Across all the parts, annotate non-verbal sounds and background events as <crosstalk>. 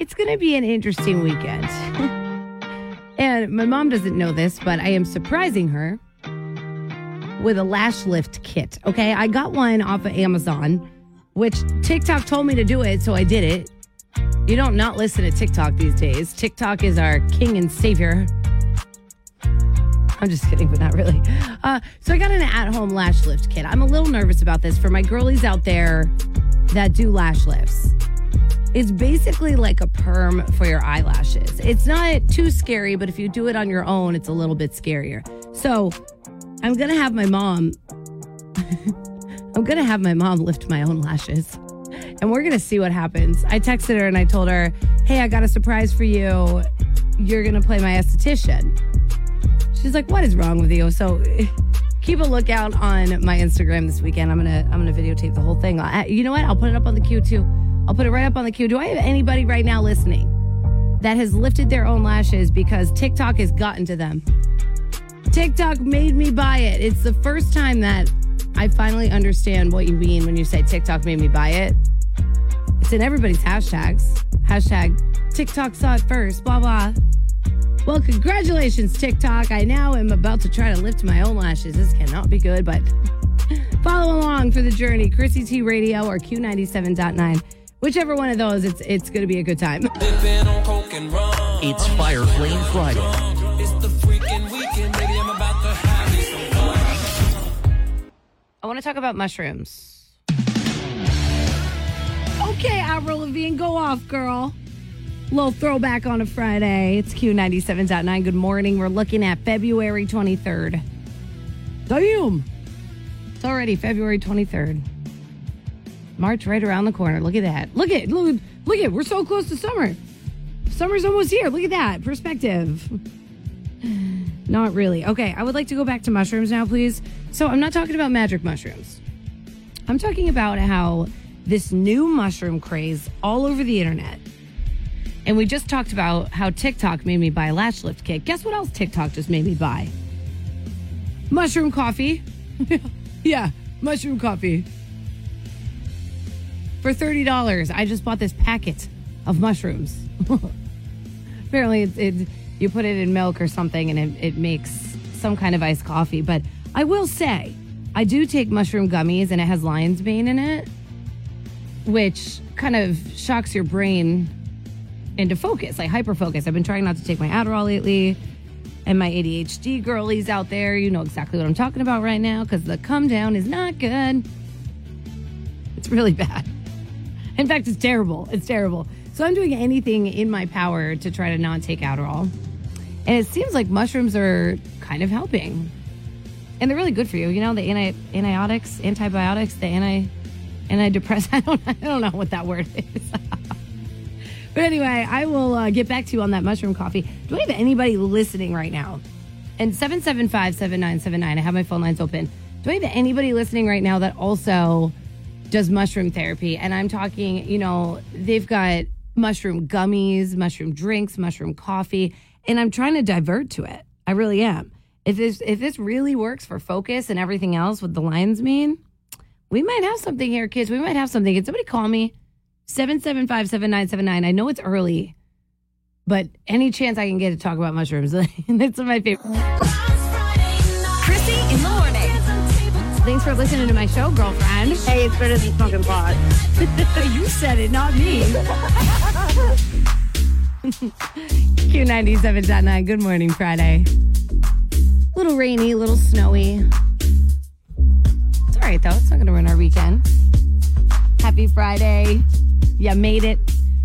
It's going to be an interesting weekend. <laughs> and my mom doesn't know this, but I am surprising her with a lash lift kit. Okay. I got one off of Amazon, which TikTok told me to do it, so I did it. You don't not listen to TikTok these days. TikTok is our king and savior. I'm just kidding, but not really. Uh, so I got an at-home lash lift kit. I'm a little nervous about this for my girlies out there that do lash lifts. It's basically like a perm for your eyelashes. It's not too scary, but if you do it on your own, it's a little bit scarier. So I'm gonna have my mom. <laughs> I'm gonna have my mom lift my own lashes and we're gonna see what happens. I texted her and I told her, "Hey, I got a surprise for you. You're gonna play my esthetician." She's like, "What is wrong with you?" So <laughs> keep a lookout on my Instagram this weekend. I'm gonna I'm gonna videotape the whole thing. I, you know what? I'll put it up on the queue too. I'll put it right up on the queue. Do I have anybody right now listening that has lifted their own lashes because TikTok has gotten to them? TikTok made me buy it. It's the first time that I finally understand what you mean when you say TikTok made me buy it. It's in everybody's hashtags. Hashtag TikTok saw it first, blah, blah. Well, congratulations, TikTok. I now am about to try to lift my own lashes. This cannot be good, but <laughs> follow along for the journey. Krissy T Radio or Q97.9. Whichever one of those, it's it's going to be a good time. It's Fire Flame Friday. I want to talk about mushrooms. Okay, Avril Lavigne, go off, girl. Little throwback on a Friday. It's Q97.9. Good morning. We're looking at February 23rd. Damn. It's already February 23rd. March right around the corner. Look at that. Look at look look at we're so close to summer. Summer's almost here. Look at that. Perspective. <sighs> Not really. Okay, I would like to go back to mushrooms now, please. So, I'm not talking about magic mushrooms. I'm talking about how this new mushroom craze all over the internet. And we just talked about how TikTok made me buy a lash lift kit. Guess what else TikTok just made me buy? Mushroom coffee. <laughs> yeah, mushroom coffee. For $30, I just bought this packet of mushrooms. <laughs> Apparently, it, it, you put it in milk or something and it, it makes some kind of iced coffee. But I will say, I do take mushroom gummies and it has lion's mane in it, which kind of shocks your brain into focus, like hyper focus. I've been trying not to take my Adderall lately. And my ADHD girlies out there, you know exactly what I'm talking about right now because the come down is not good. It's really <laughs> bad. In fact, it's terrible. It's terrible. So I'm doing anything in my power to try to not take Adderall. And it seems like mushrooms are kind of helping. And they're really good for you. You know, the anti antibiotics, antibiotics, the anti antidepressant. <laughs> I don't I don't know what that word is. <laughs> but anyway, I will uh, get back to you on that mushroom coffee. Do I have anybody listening right now? And 775-7979. I have my phone lines open. Do I have anybody listening right now that also does mushroom therapy? And I'm talking, you know, they've got mushroom gummies, mushroom drinks, mushroom coffee, and I'm trying to divert to it. I really am. If this if this really works for focus and everything else with the lion's mane, we might have something here, kids. We might have something. Can somebody call me? 775-7979. I know it's early, but any chance I can get to talk about mushrooms. <laughs> That's my favorite. Thanks for listening to my show, girlfriend. Hey, it's better than smoking pot. <laughs> you said it, not me. <laughs> Q97.9. Good morning, Friday. little rainy, a little snowy. It's all right, though. It's not going to ruin our weekend. Happy Friday. You made it.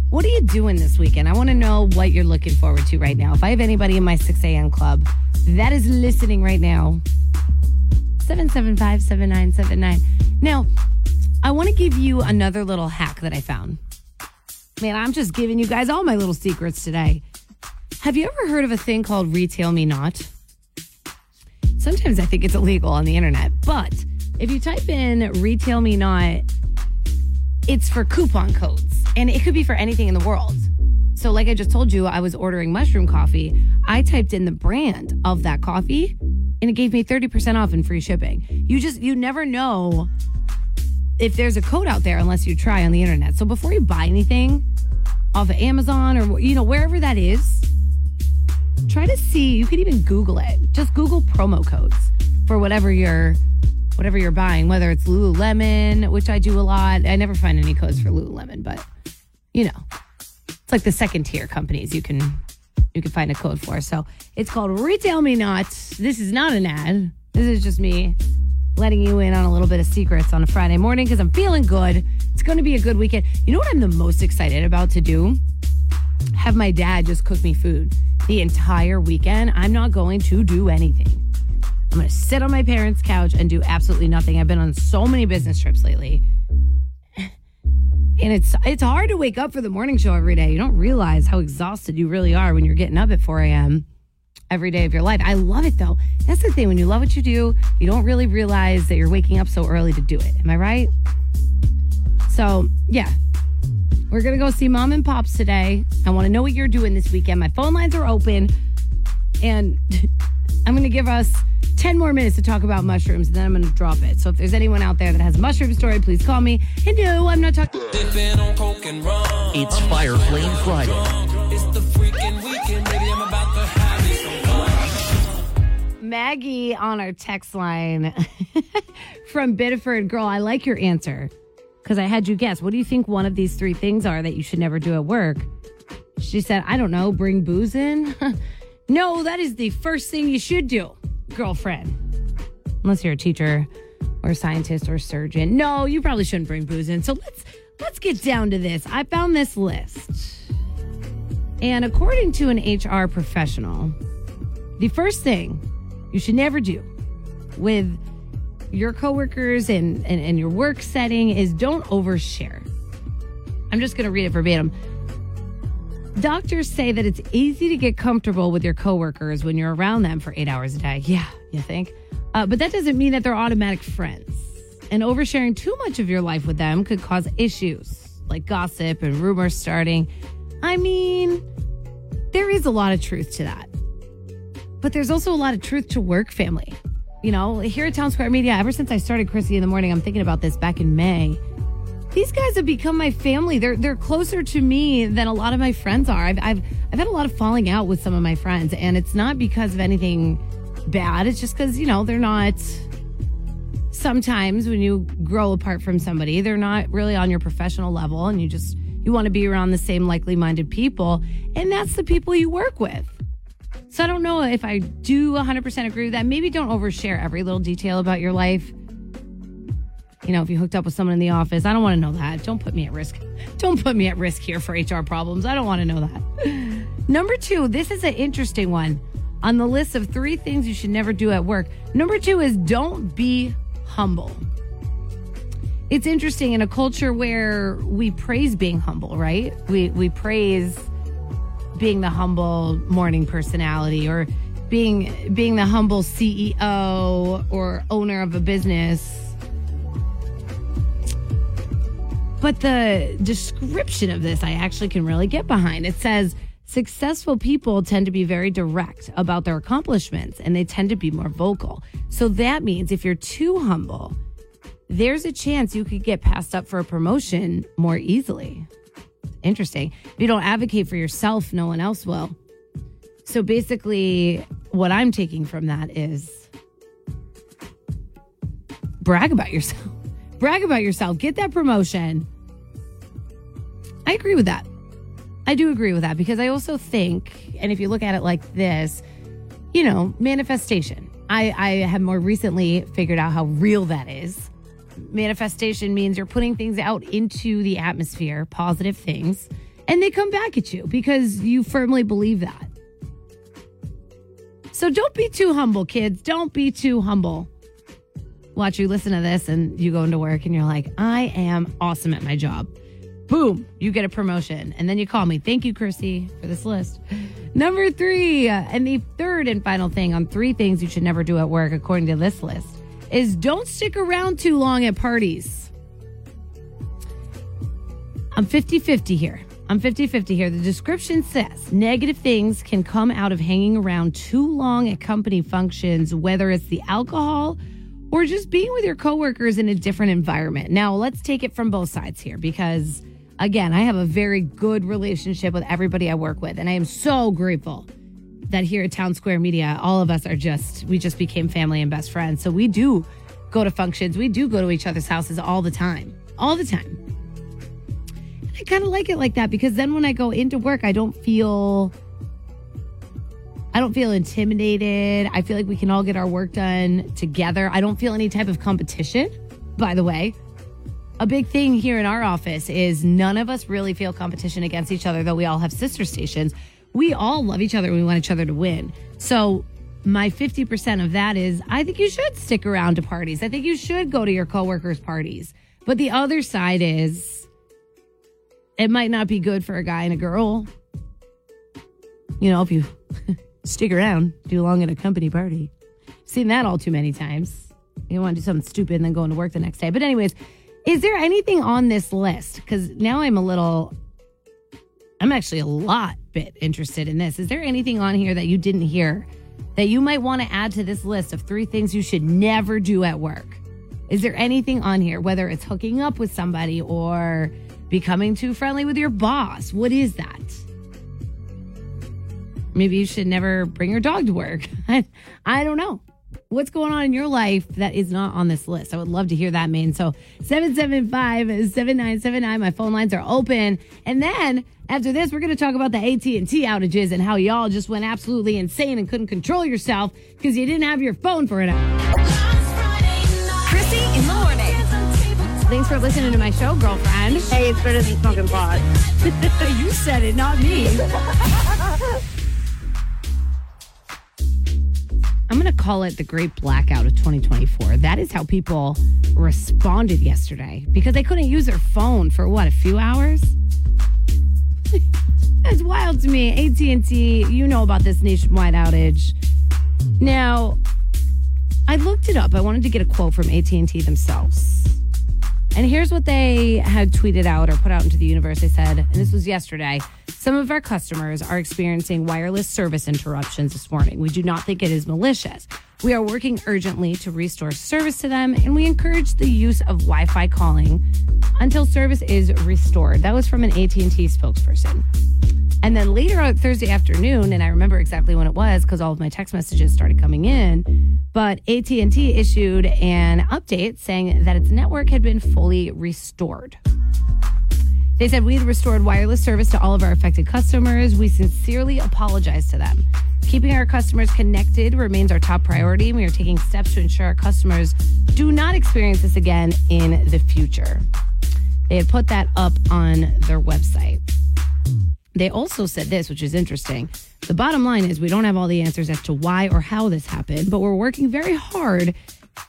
What are you doing this weekend? I want to know what you're looking forward to right now. If I have anybody in my 6 a.m. club that is listening right now, 775 7979. Now, I want to give you another little hack that I found. Man, I'm just giving you guys all my little secrets today. Have you ever heard of a thing called Retail Me Not? Sometimes I think it's illegal on the internet, but if you type in Retail Me Not, it's for coupon codes and it could be for anything in the world. So, like I just told you, I was ordering mushroom coffee. I typed in the brand of that coffee and it gave me 30% off and free shipping. You just, you never know if there's a code out there unless you try on the internet. So, before you buy anything off of Amazon or, you know, wherever that is, try to see, you could even Google it. Just Google promo codes for whatever you're whatever you're buying, whether it's Lululemon, which I do a lot. I never find any codes for Lululemon, but you know, it's like the second tier companies you can you can find a code for. So it's called Retail Me Not. This is not an ad. This is just me letting you in on a little bit of secrets on a Friday morning because I'm feeling good. It's going to be a good weekend. You know what I'm the most excited about to do? Have my dad just cook me food the entire weekend. I'm not going to do anything. I'm going to sit on my parents' couch and do absolutely nothing. I've been on so many business trips lately. And it's it's hard to wake up for the morning show every day. You don't realize how exhausted you really are when you're getting up at 4 a.m. every day of your life. I love it though. That's the thing. When you love what you do, you don't really realize that you're waking up so early to do it. Am I right? So, yeah. We're to go see mom and pops today. I want to know what you're doing this weekend. My phone lines are open. And <laughs> I'm to give us 10 more minutes to talk about mushrooms and then I'm going to drop it. So if there's anyone out there that has a mushroom story, please call me. And no, I'm not talking. On coke and rum. It's Fire Flame Friday. It's the freaking weekend, baby. I'm about to have it so fun. Maggie on our text line <laughs> from Biddeford. Girl, I like your answer because I had you guess. What do you think one of these three things are that you should never do at work? She said, I don't know, bring booze in. <laughs> no, that is the first thing you should do, girlfriend. Unless you're a teacher or scientist or surgeon. No, you probably shouldn't bring booze in. So let's let's get down to this. I found this list. And according to an HR professional, the first thing you should never do with your coworkers and, and, and your work setting is don't overshare. I'm just going to read it verbatim. Doctors say that it's easy to get comfortable with your coworkers when you're around them for eight hours a day. Yeah, you think? Uh, but that doesn't mean that they're automatic friends. And oversharing too much of your life with them could cause issues like gossip and rumors starting. I mean, there is a lot of truth to that. But there's also a lot of truth to work family. You know, here at Townsquare Media, ever since I started Krissy in the morning, I'm thinking about this back in May. These guys have become my family. They're they're closer to me than a lot of my friends are. I've I've I've had a lot of falling out with some of my friends, and it's not because of anything bad. It's just because you know they're not. Sometimes when you grow apart from somebody, they're not really on your professional level, and you just you want to be around the same likely minded people, and that's the people you work with. So I don't know if I do 100% agree with that. Maybe don't overshare every little detail about your life. You know, if you hooked up with someone in the office, I don't want to know that. Don't put me at risk. Don't put me at risk here for HR problems. I don't want to know that. Number two, this is an interesting one on the list of three things you should never do at work. Number two is don't be humble. It's interesting in a culture where we praise being humble, right? We we praise being the humble morning personality or being being the humble CEO or owner of a business. But the description of this I actually can really get behind. It says successful people tend to be very direct about their accomplishments and they tend to be more vocal. So that means if you're too humble, there's a chance you could get passed up for a promotion more easily. Interesting. If you don't advocate for yourself, no one else will. So basically, what I'm taking from that is brag about yourself. <laughs> brag about yourself. Get that promotion. I agree with that. I do agree with that because I also think, and if you look at it like this, you know, manifestation. I, I have more recently figured out how real that is. Manifestation means you're putting things out into the atmosphere, positive things, and they come back at you because you firmly believe that. So don't be too humble, kids. Don't be too humble. Watch you listen to this and you go into work and you're like, I am awesome at my job. Boom, you get a promotion. And then you call me. Thank you, Krissy, for this list. Number three, uh, and the third and final thing on three things you should never do at work, according to this list, is don't stick around too long at parties. I'm 50 50 here. I'm 50 50 here. The description says negative things can come out of hanging around too long at company functions, whether it's the alcohol or just being with your coworkers in a different environment. Now, let's take it from both sides here because, again, I have a very good relationship with everybody I work with, and I am so grateful that here at Townsquare Media, all of us are just, we just became family and best friends. So we do go to functions, we do go to each other's houses all the time, all the time. I kind of like it like that because then when I go into work, I don't feel I don't feel intimidated. I feel like we can all get our work done together. I don't feel any type of competition, by the way. A big thing here in our office is none of us really feel competition against each other, though we all have sister stations. We all love each other. And we want each other to win. So, my 50% of that is I think you should stick around to parties. I think you should go to your coworkers' parties. But the other side is it might not be good for a guy and a girl. You know, if you <laughs> stick around too long at a company party. Seen that all too many times. You want to do something stupid and then go into work the next day. But, anyways, is there anything on this list? Because now I'm a little, I'm actually a lot bit interested in this. Is there anything on here that you didn't hear that you might want to add to this list of three things you should never do at work? Is there anything on here, whether it's hooking up with somebody or becoming too friendly with your boss? What is that? Maybe you should never bring your dog to work. <laughs> I, don't know. What's going on in your life that is not on this list? I would love to hear that, Maine. So 775-7979. My phone lines are open. And then after this, we're going to talk about the AT&T outages and how y'all just went absolutely insane and couldn't control yourself because you didn't have your phone for an hour. Krissy in the morning. Thanks for listening to my show, girlfriend. Hey, it's better than smoking pot. <laughs> you said it, not me. <laughs> I'm going to call it the great blackout of 2024. That is how people responded yesterday because they couldn't use their phone for what, a few hours? <laughs> That's wild to me. AT&T, you know about this nationwide outage. Now, I looked it up. I wanted to get a quote from AT&T themselves. And here's what they had tweeted out or put out into the universe. They said, and this was yesterday some of our customers are experiencing wireless service interruptions this morning. We do not think it is malicious. We are working urgently to restore service to them, and we encourage the use of Wi-Fi calling until service is restored. That was from an AT&T spokesperson. And then later on Thursday afternoon, and I remember exactly when it was because all of my text messages started coming in. But AT and T issued an update saying that its network had been fully restored. They said we had restored wireless service to all of our affected customers. We sincerely apologize to them. Keeping our customers connected remains our top priority. And we are taking steps to ensure our customers do not experience this again in the future. They had put that up on their website. They also said this, which is interesting. The bottom line is we don't have all the answers as to why or how this happened, but we're working very hard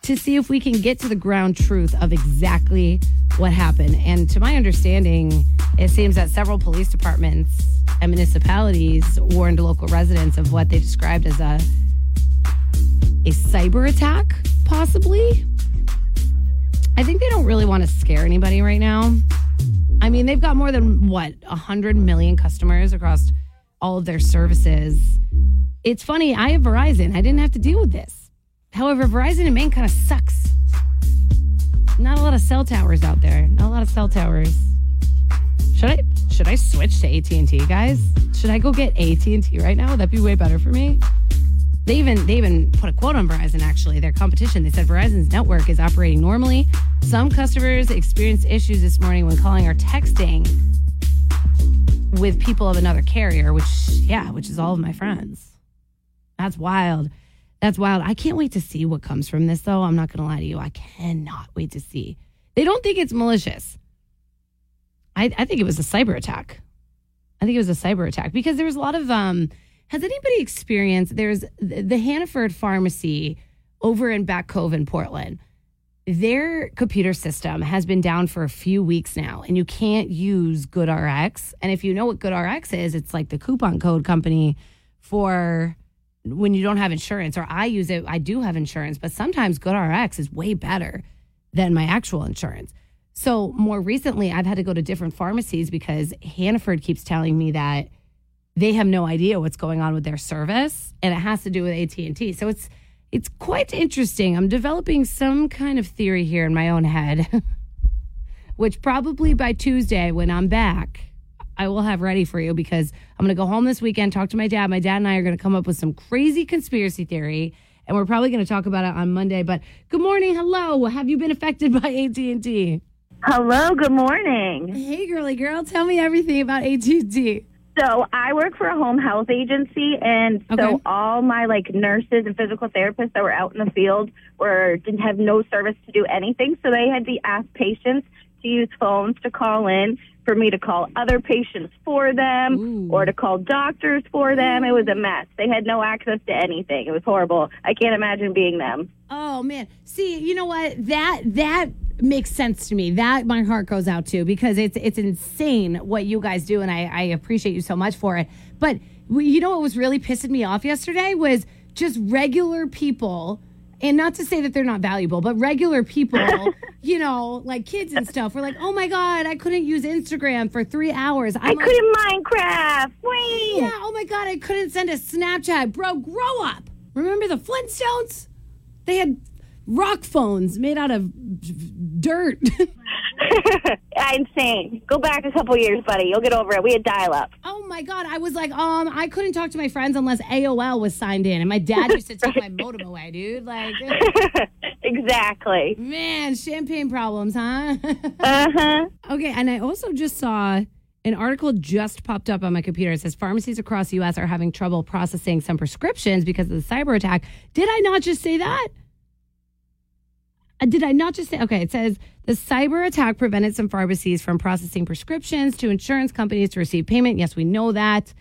to see if we can get to the ground truth of exactly what happened. And to my understanding, it seems that several police departments and municipalities warned local residents of what they described as a a cyber attack, possibly. I think they don't really want to scare anybody right now. I mean, they've got more than what, 100 million customers across all of their services. It's funny, I have Verizon. I didn't have to deal with this. However, Verizon in Maine kind of sucks. Not a lot of cell towers out there. Not a lot of cell towers. Should I should I switch to AT&T, guys? Should I go get AT&T right now? Would that be way better for me? They even they even put a quote on Verizon actually, their competition. They said Verizon's network is operating normally. Some customers experienced issues this morning when calling or texting with people of another carrier, which yeah, which is all of my friends. That's wild. That's wild. I can't wait to see what comes from this though. I'm not going to lie to you. I cannot wait to see. They don't think it's malicious. I, I think it was a cyber attack. I think it was a cyber attack because there was a lot of um has anybody experienced there's the Hannaford Pharmacy over in Back Cove in Portland? their computer system has been down for a few weeks now, and you can't use GoodRx. And if you know what GoodRx is, it's like the coupon code company for when you don't have insurance. Or I use it, I do have insurance, but sometimes GoodRx is way better than my actual insurance. So more recently, I've had to go to different pharmacies because Hannaford keeps telling me that they have no idea what's going on with their service, and it has to do with AT and T. So it's it's quite interesting. I'm developing some kind of theory here in my own head, <laughs> which probably by Tuesday when I'm back, I will have ready for you because I'm going to go home this weekend, talk to my dad. My dad and I are going to come up with some crazy conspiracy theory and we're probably going to talk about it on Monday. But good morning, hello. Have you been affected by AT and T? Hello, good morning. Hey, girly girl, tell me everything about AT and T. So I work for a home health agency, and so Okay. all my like nurses and physical therapists that were out in the field were didn't have no service to do anything. So they had to ask patients to use phones to call in for me to call other patients for them Ooh. or to call doctors for them. It was a mess. They had no access to anything. It was horrible. I can't imagine being them. Oh man. See, you know what? That that makes sense to me. That my heart goes out to because it's it's insane what you guys do and I, I appreciate you so much for it. But you know what was really pissing me off yesterday was just regular people and not to say that they're not valuable, but regular people, <laughs> you know, like kids and stuff, were like, "Oh my god, I couldn't use Instagram for three hours." I'm I like, couldn't Minecraft. Wait. Yeah. Oh my god, I couldn't send a Snapchat, bro. Grow up. Remember the Flintstones? They had rock phones made out of dirt. <laughs> <laughs> Insane. Go back a couple years, buddy. You'll get over it. We had dial up. oh my god, I was like, um, I couldn't talk to my friends unless AOL was signed in, and my dad used to take my <laughs> modem away, dude. Like, <laughs> exactly. man, champagne problems, huh? Uh huh. Okay, and I also just saw an article just popped up on my computer. It says pharmacies across the U.S. are having trouble processing some prescriptions because of the cyber attack. Did I not just say that? Did I not just say? Okay, it says the cyber attack prevented some pharmacies from processing prescriptions to insurance companies to receive payment. Yes, we know that.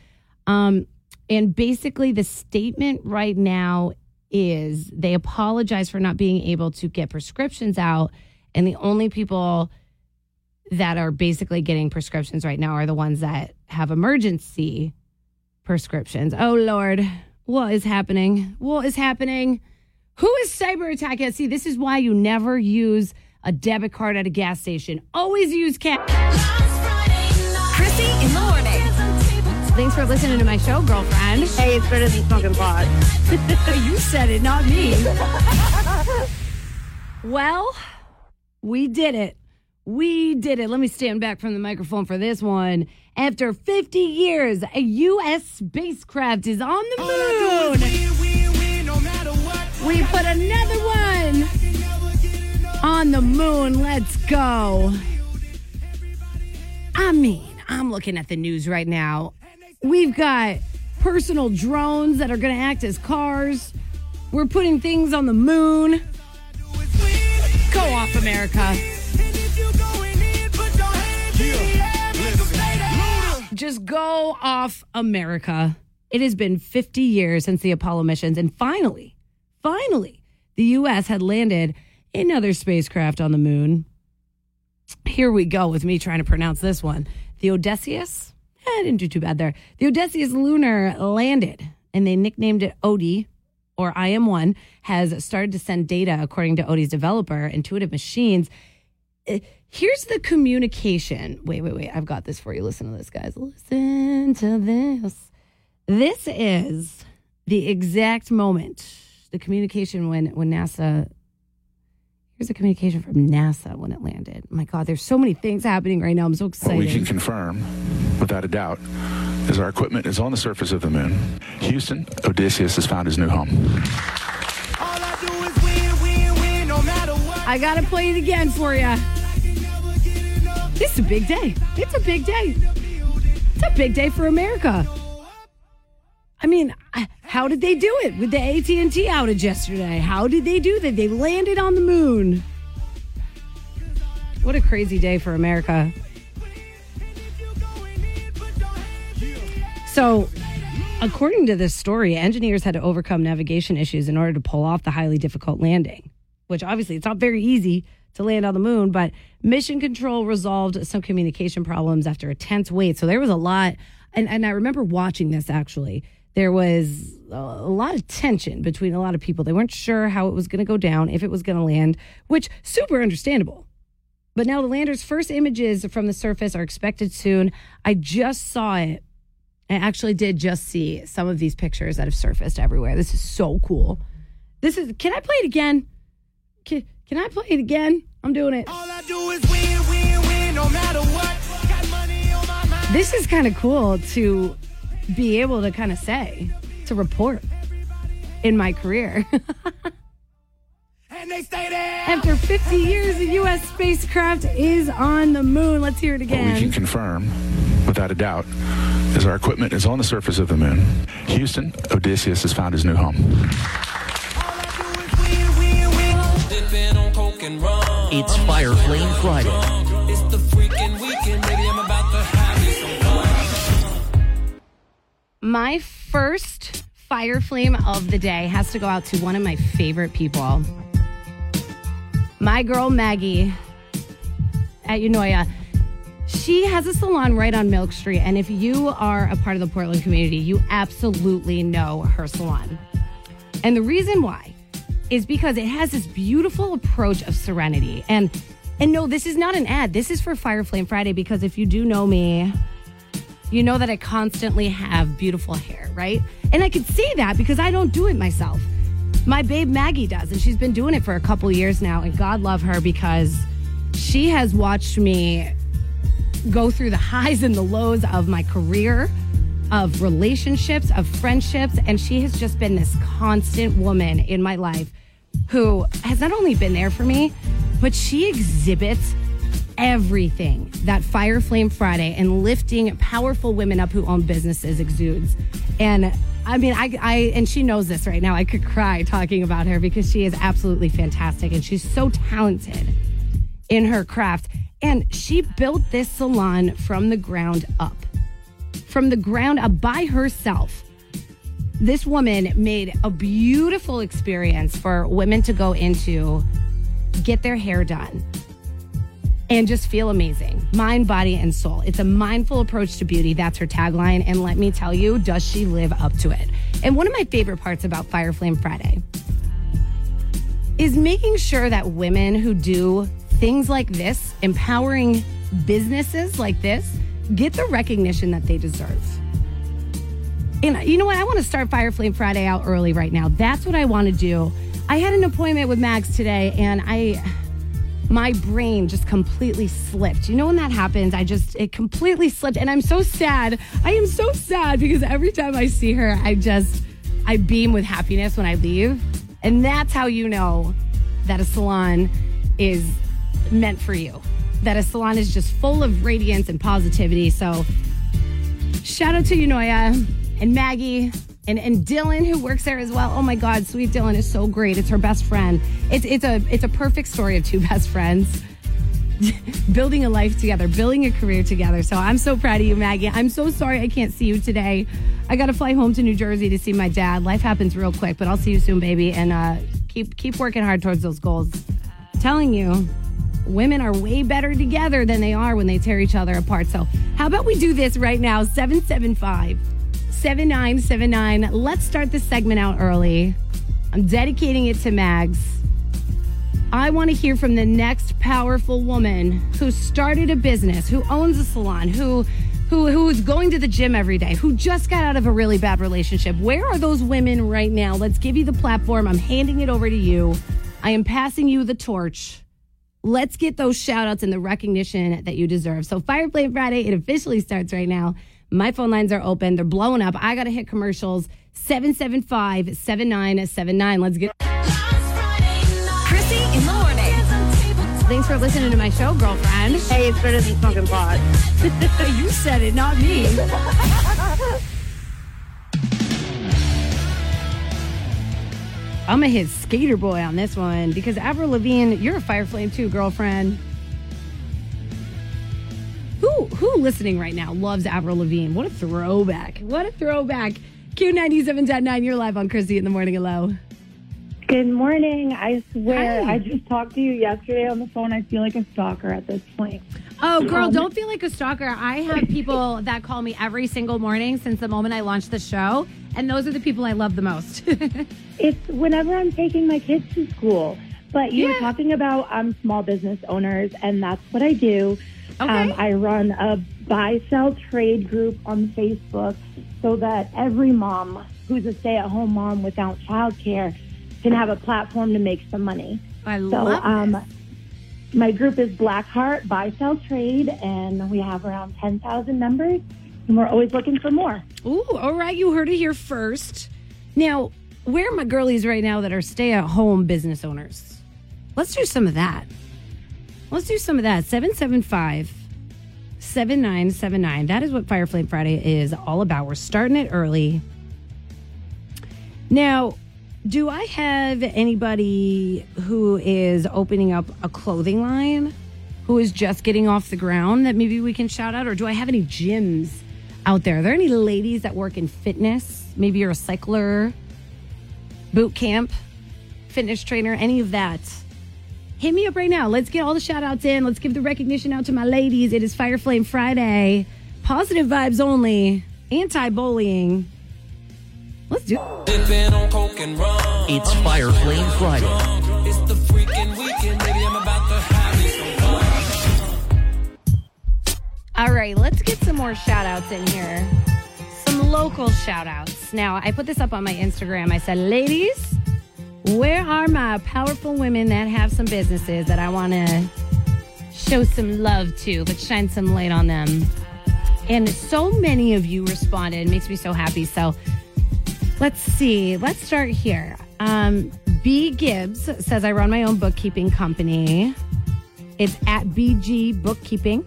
Um, and basically, the statement right now is they apologize for not being able to get prescriptions out. And the only people that are basically getting prescriptions right now are the ones that have emergency prescriptions. Oh Lord, what is happening? What is happening? Who is cyber attacking? See, this is why you never use a debit card at a gas station. Always use cash. Krissy in the morning. Thanks for listening to my show, girlfriend. Hey, it's better than smoking pot. <laughs> you said it, not me. <laughs> well, we did it. We did it. Let me stand back from the microphone for this one. After 50 years, a U.S. spacecraft is on the moon. We put another one on the moon. Let's go. I mean, I'm looking at the news right now. We've got personal drones that are going to act as cars. We're putting things on the moon. Go off, America. Just go off, America. It has been 50 years since the Apollo missions, and finally, finally, the U.S. had landed another spacecraft on the moon. Here we go with me trying to pronounce this one. The Odysseus? Eh, I didn't do too bad there. The Odysseus lunar landed, and they nicknamed it Odie, or IM1, has started to send data, according to Odie's developer, Intuitive Machines. Uh, Here's the communication. Wait, wait, wait. I've got this for you. Listen to this, guys. Listen to this. This is the exact moment, the communication when when NASA. Here's a communication from NASA when it landed. My God, there's so many things happening right now. I'm so excited. What we can confirm, without a doubt, is our equipment is on the surface of the moon. Houston, Odysseus has found his new home. I gotta play it again for you. This is a big day. It's a big day. It's a big day for America. I mean, how did they do it with the AT and T outage yesterday? How did they do that? They landed on the moon. What a crazy day for America. So, according to this story, engineers had to overcome navigation issues in order to pull off the highly difficult landing. which obviously it's not very easy to land on the moon, but mission control resolved some communication problems after a tense wait. So there was a lot. And, and I remember watching this actually. There was a lot of tension between a lot of people. They weren't sure how it was going to go down, if it was going to land, which super understandable. But now the lander's first images from the surface are expected soon. I just saw it. I actually did just see some of these pictures that have surfaced everywhere. This is so cool. This is. Can I play it again? Can, can I play it again? I'm doing it. All I do is win, win, win, no matter what. Got money on my mind. This is kind of cool to be able to kind of say, to report in my career. <laughs> And they stay there. After 50 years, the U.S. spacecraft is on the moon. Let's hear it What we can confirm, without a doubt, is our equipment is on the surface of the moon. Houston, Odysseus has found his new home. It's Fire Flame Friday. My first fire flame of the day has to go out to one of my favorite people. My girl Maggie at Unoya. She has a salon right on Milk Street. And if you are a part of the Portland community, you absolutely know her salon. And the reason why is because it has this beautiful approach of serenity. And and no, this is not an ad. This is for Fire Flame Friday because if you do know me, you know that I constantly have beautiful hair, right? And I could see that because I don't do it myself. My babe Maggie does, and she's been doing it for a couple years now. And God love her because she has watched me go through the <laughs> highs and the lows of my career, of relationships, of friendships. And she has just been this constant woman in my life who has not only been there for me, but she exhibits everything that Fire Flame Friday and lifting powerful women up who own businesses exudes. And I mean, I, I, and she knows this right now. I could cry talking about her because she is absolutely fantastic and she's so talented in her craft. And she built this salon from the ground up, from the ground up by herself. This woman made a beautiful experience for women to go into, get their hair done, and just feel amazing mind, body, and soul. It's a mindful approach to beauty. That's her tagline. And let me tell you, does she live up to it? And one of my favorite parts about Fire Flame Friday is making sure that women who do things like this, empowering businesses like this, get the recognition that they deserve. And uh, you know what? I want to start Fire Flame Friday out early right now. That's what I want to do. I had an appointment with Max today and I my brain just completely slipped. You know when that happens, I just it completely slipped and I'm so sad. I am so sad because every time I see her, I just I beam with happiness when I leave. And that's how you know that a salon is meant for you. That a salon is just full of radiance and positivity. So shout out to Unoya and Maggie and, and Dylan who works there as well. Oh my God, sweet Dylan is so great. It's her best friend. It's it's a it's a perfect story of two <laughs> best friends <laughs> building a life together, building a career together. So I'm so proud of you, Maggie. I'm so sorry I can't see you today. I got to fly home to New Jersey to see my dad. Life happens real quick, but I'll see you soon, baby. And uh, keep keep working hard towards those goals. telling you, women are way better together than they are when they tear each other apart. So how about we do this right now? 775 7979. Let's start this segment out early. I'm dedicating it to Mags. I want to hear from the next powerful woman who started a business, who owns a salon, who who who's going to the gym every day, who just got out of a really bad relationship. Where are those women right now? Let's give you the platform. I'm handing it over to you. I am passing you the torch. Let's get those shout outs and the recognition that you deserve. So Fire Friday, it officially starts right now. My phone lines are open. They're blowing up. I got to hit commercials. 775 7979. Let's get. Krissy in the morning. Thanks for listening to my show, girlfriend. Hey, it's better than smoking pot. <laughs> you said it, not me. <laughs> I'm gonna hit Sk8er Boi on this one because Avril Lavigne, you're a fire flame too, girlfriend. Who who listening right now loves Avril Lavigne? What a throwback! What a throwback! Q97.9, you're live on Krissy in the morning. Hello. Good morning. I swear, Hi. I just talked to you yesterday on the phone. I feel like a stalker at this point. Oh, girl, Um, don't feel like a stalker. I have people that call me every single morning since the moment I launched the show, and those are the people I love the most. <laughs> It's whenever I'm taking my kids to school. But you Yeah. were talking about um, small business owners, and that's what I do. Okay. Um, I run a buy sell trade group on Facebook so that every mom who's a stay at home mom without childcare can have a platform to make some money. I So love um, this. my group is Blackheart Buy Sell Trade, and we have around 10,000 members, and we're always looking for more. Ooh, all right, you heard it here first. Now, where are my girlies right now that are stay at home business owners? Let's do some of that. Let's do some of that. 775 7979. That is what Fire Flame Friday is all about. We're starting it early. Now, do I have anybody who is opening up a clothing line who is just getting off the ground that maybe we can shout out? Or do I have any gyms out there? Are there any ladies that work in fitness? Maybe you're a cycler, boot camp, fitness trainer, any of that. Hit me up right now. Let's get all the shout outs in. Let's give the recognition out to my ladies. It is Fire Flame Friday. Positive vibes only. Anti bullying. Let's do it. Dipping on coke and rum. It's Fire Flame Friday. It's the freaking weekend, baby. I'm about to have some fun. All right, let's get some more shout outs in here. Some local shout outs. Now, I put this up on my Instagram. I said, ladies, where are my powerful women that have some businesses that I want to show some love to? Let's shine some light on them. And so many of you responded. It makes me so happy. So let's see. Let's start here. Um, B. Gibbs says, I run my own bookkeeping company. It's at BG Bookkeeping.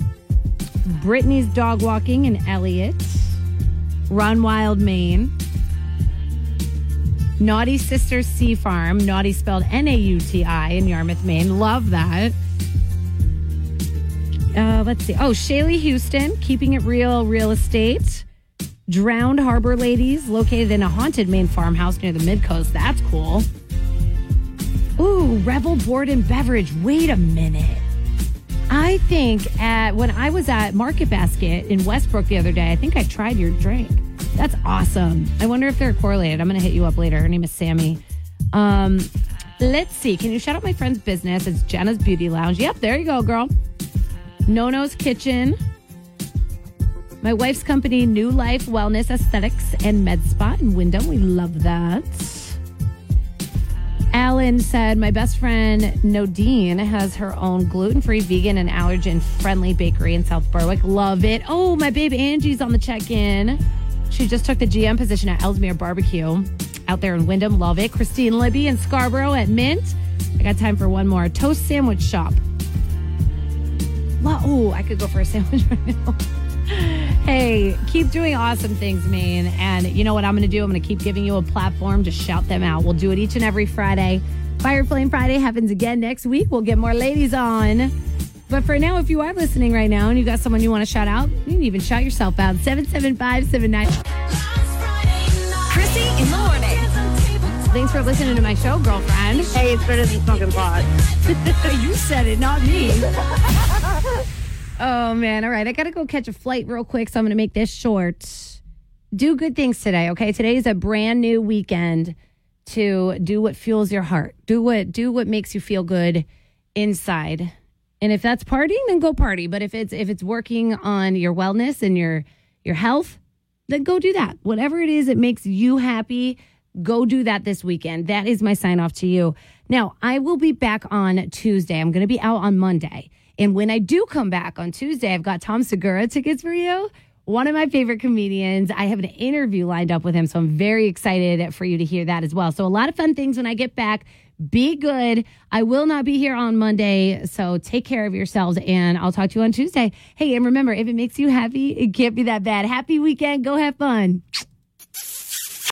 Brittany's Dog Walking in Eliot, Run Wild, Maine, Nauti Sisters Sea Farm, Naughty spelled N A U T I in Yarmouth, Maine. Love that. Uh, let's see. Oh, Shaylee Houston, Keeping It Real Real Estate. Drowned Harbor Ladies, located in a haunted Maine farmhouse near the mid coast. That's cool. Ooh, Revel Board and Beverage. Wait a minute. I think at when I was at Market Basket in Westbrook the other day, I think I tried your drink. That's awesome. I wonder if they're correlated. I'm gonna hit you up later. Her name is Sammy. Um, let's see. Can you shout out my friend's business? It's Jenna's Beauty Lounge. Yep, there you go, girl. Nono's Kitchen. My wife's company, New Life Wellness Aesthetics and Med Spa in Windham. We love that. Alan said, My best friend Nodine has her own gluten free, vegan, and allergen friendly bakery in South Berwick. Love it. Oh, my babe Angie's on the check in. She just took the GM position at Elsmere Barbecue out there in Windham. Love it. Christine Libby in Scarborough at Mint. I got time for one more. Toast Sandwich Shop. Oh, I could go for a <laughs> sandwich right now. Hey, keep doing awesome things, Maine. And you know what I'm going to do? I'm going to keep giving you a platform to shout them out. We'll do it each and every Friday. Fire Flame Friday happens again next week. We'll get more ladies on. But for now, if you are listening right now and you got someone you want to shout out, you can even shout yourself out. 77579. Krissy in the morning. Thanks for listening to my show, girlfriend. Hey, it's better than smoking pot. <laughs> you said it, not me. oh man, all right. I gotta go catch a flight real quick, so I'm gonna make this short. Do good things today, okay? Today is a brand new weekend to do what fuels your heart. Do what do what makes you feel good inside. And if that's partying, then go party. But if it's if it's working on your wellness and your your health, then go do that. Whatever it is that makes you happy, go do that this weekend. That is my sign off to you. Now, I will be back on Tuesday. I'm going to be out on Monday. And when I do come back on Tuesday, I've got Tom Segura tickets for you. One of my favorite comedians. I have an interview lined up with him. So I'm very excited for you to hear that as well. So, a lot of fun things when I get back. Be good. I will not be here on Monday. So, take care of yourselves and I'll talk to you on Tuesday. Hey, and remember, if it makes you happy, it can't be that bad. Happy weekend. Go have fun.